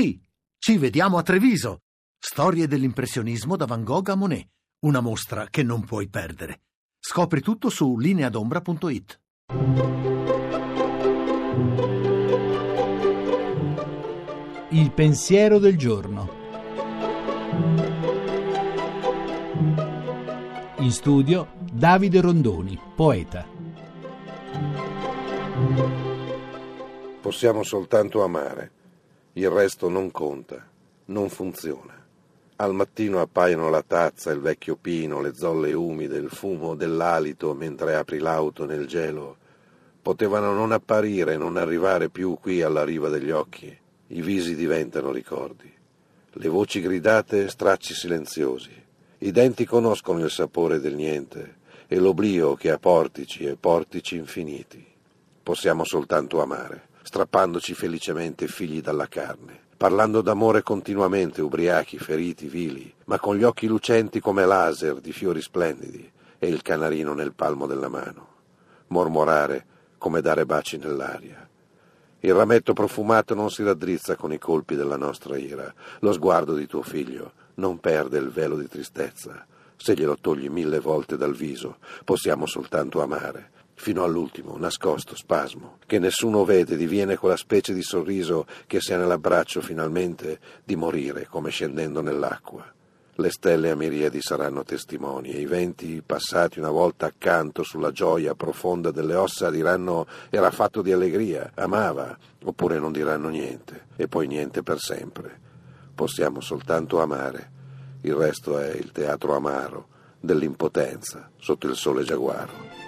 Sì, ci vediamo a Treviso. Storie dell'impressionismo da Van Gogh a Monet. Una mostra che non puoi perdere. Scopri tutto su lineadombra.it. Il pensiero del giorno. In studio Davide Rondoni, poeta. Possiamo soltanto amare, il resto non conta, non funziona. Al mattino appaiono la tazza, il vecchio pino, le zolle umide, il fumo dell'alito mentre apri l'auto nel gelo. Potevano non apparire, non arrivare più qui alla riva degli occhi. I visi diventano ricordi. Le voci gridate stracci silenziosi. I denti conoscono il sapore del niente e l'oblio che ha portici e portici infiniti. Possiamo soltanto amare, strappandoci felicemente figli dalla carne parlando d'amore continuamente, ubriachi, feriti, vili, ma con gli occhi lucenti come laser di fiori splendidi e il canarino nel palmo della mano. Mormorare come dare baci nell'aria. Il rametto profumato non si raddrizza con i colpi della nostra ira. Lo sguardo di tuo figlio non perde il velo di tristezza. Se glielo togli mille volte dal viso, possiamo soltanto amare fino all'ultimo, nascosto, spasmo, che nessuno vede, diviene quella specie di sorriso che si ha nell'abbraccio finalmente di morire come scendendo nell'acqua. Le stelle a miriadi saranno testimoni e i venti passati una volta accanto sulla gioia profonda delle ossa diranno era fatto di allegria, amava, oppure non diranno niente, e poi niente per sempre. Possiamo soltanto amare, il resto è il teatro amaro dell'impotenza sotto il sole giaguaro.